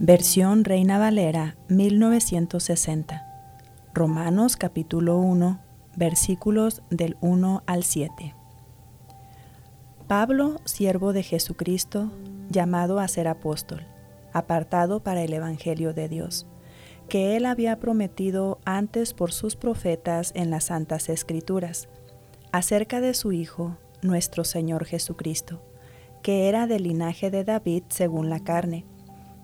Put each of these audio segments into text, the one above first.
Versión Reina Valera 1960. Romanos capítulo 1, versículos del 1 al 7. Pablo, siervo de Jesucristo, llamado a ser apóstol, apartado para el Evangelio de Dios, que él había prometido antes por sus profetas en las Santas Escrituras, acerca de su Hijo, nuestro Señor Jesucristo que era del linaje de David según la carne,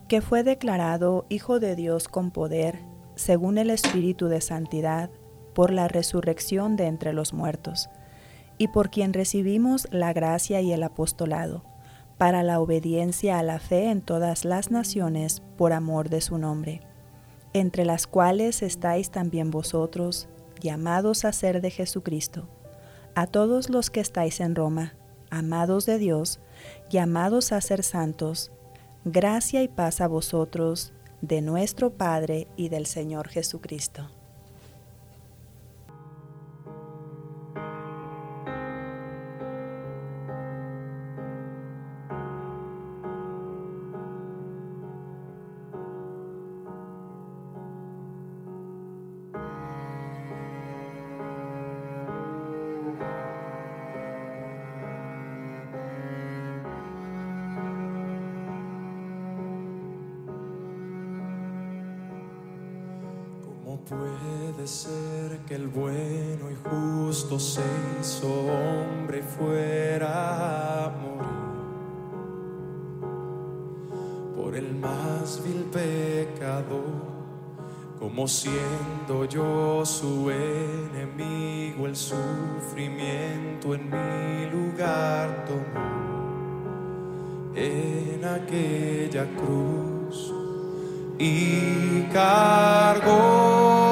que fue declarado Hijo de Dios con poder, según el Espíritu de Santidad, por la resurrección de entre los muertos, y por quien recibimos la gracia y el apostolado, para la obediencia a la fe en todas las naciones por amor de su nombre, entre las cuales estáis también vosotros, llamados a ser de Jesucristo, a todos los que estáis en Roma, amados de Dios, llamados a ser santos, gracia y paz a vosotros, de nuestro Padre y del Señor Jesucristo. Puede ser que el bueno y justo se hombre fuera a morir por el más vil pecador? Como siendo yo su enemigo, el sufrimiento en mi lugar tomó en aquella cruz y cargó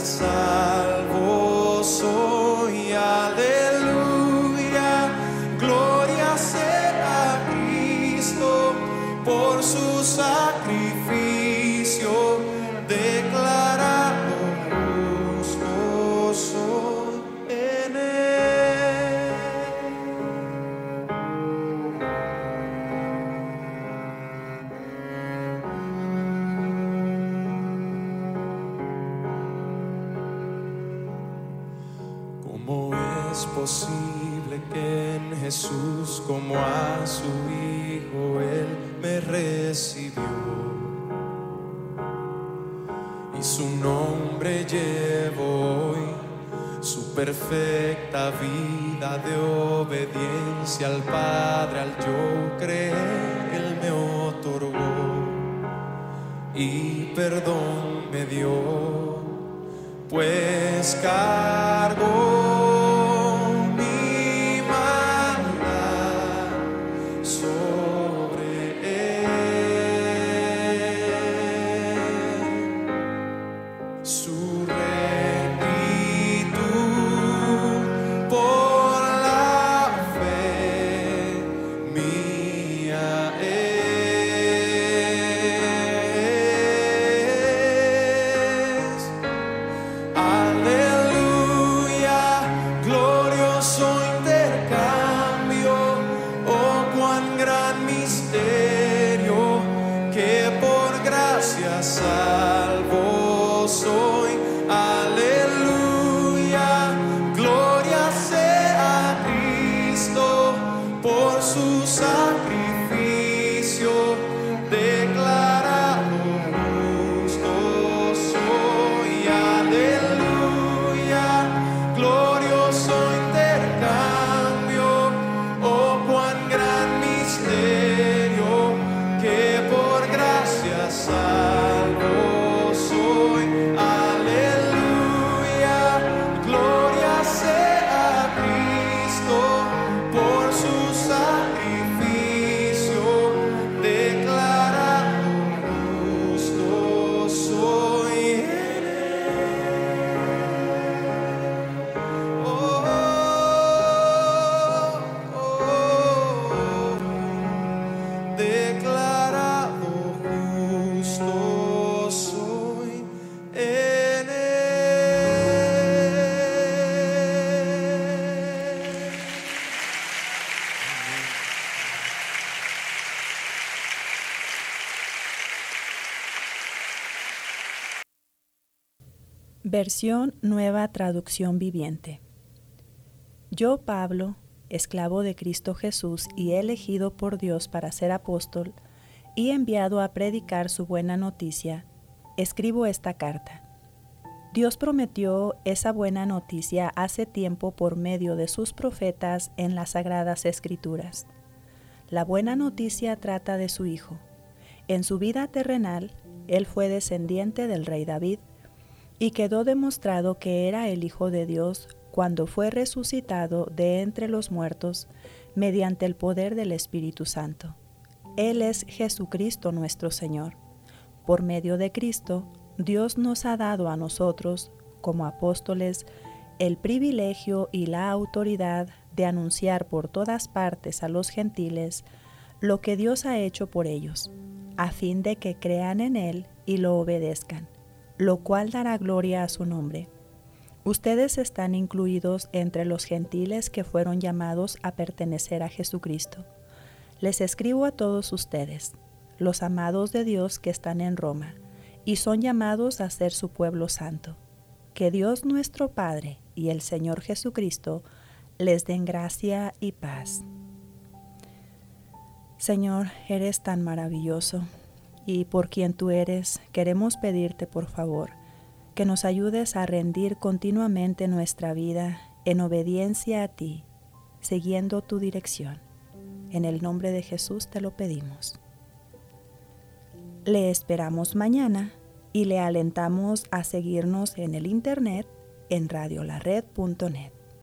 gracia es posible que en Jesús, como a su Hijo, Él me recibió? Y su nombre llevo hoy, su perfecta vida de obediencia al Padre, al yo creer, Él me otorgó y perdón me dio pues cargó Versión Nueva Traducción Viviente. Yo, Pablo, esclavo de Cristo Jesús y elegido por Dios para ser apóstol, y enviado a predicar su buena noticia, escribo esta carta. Dios prometió esa buena noticia hace tiempo por medio de sus profetas en las sagradas escrituras. La buena noticia trata de su Hijo. En su vida terrenal, él fue descendiente del rey David, y quedó demostrado que era el Hijo de Dios cuando fue resucitado de entre los muertos mediante el poder del Espíritu Santo. Él es Jesucristo nuestro Señor. Por medio de Cristo, Dios nos ha dado a nosotros, como apóstoles, el privilegio y la autoridad de anunciar por todas partes a los gentiles lo que Dios ha hecho por ellos, a fin de que crean en Él y lo obedezcan lo cual dará gloria a su nombre. Ustedes están incluidos entre los gentiles que fueron llamados a pertenecer a Jesucristo. Les escribo a todos ustedes, los amados de Dios que están en Roma, y son llamados a ser su pueblo santo. Que Dios nuestro Padre y el Señor Jesucristo les den gracia y paz. Señor, eres tan maravilloso y por quien tú eres, queremos pedirte por favor que nos ayudes a rendir continuamente nuestra vida en obediencia a ti, siguiendo tu dirección. En el nombre de Jesús te lo pedimos. Le esperamos mañana y le alentamos a seguirnos en el internet en radiolared.net.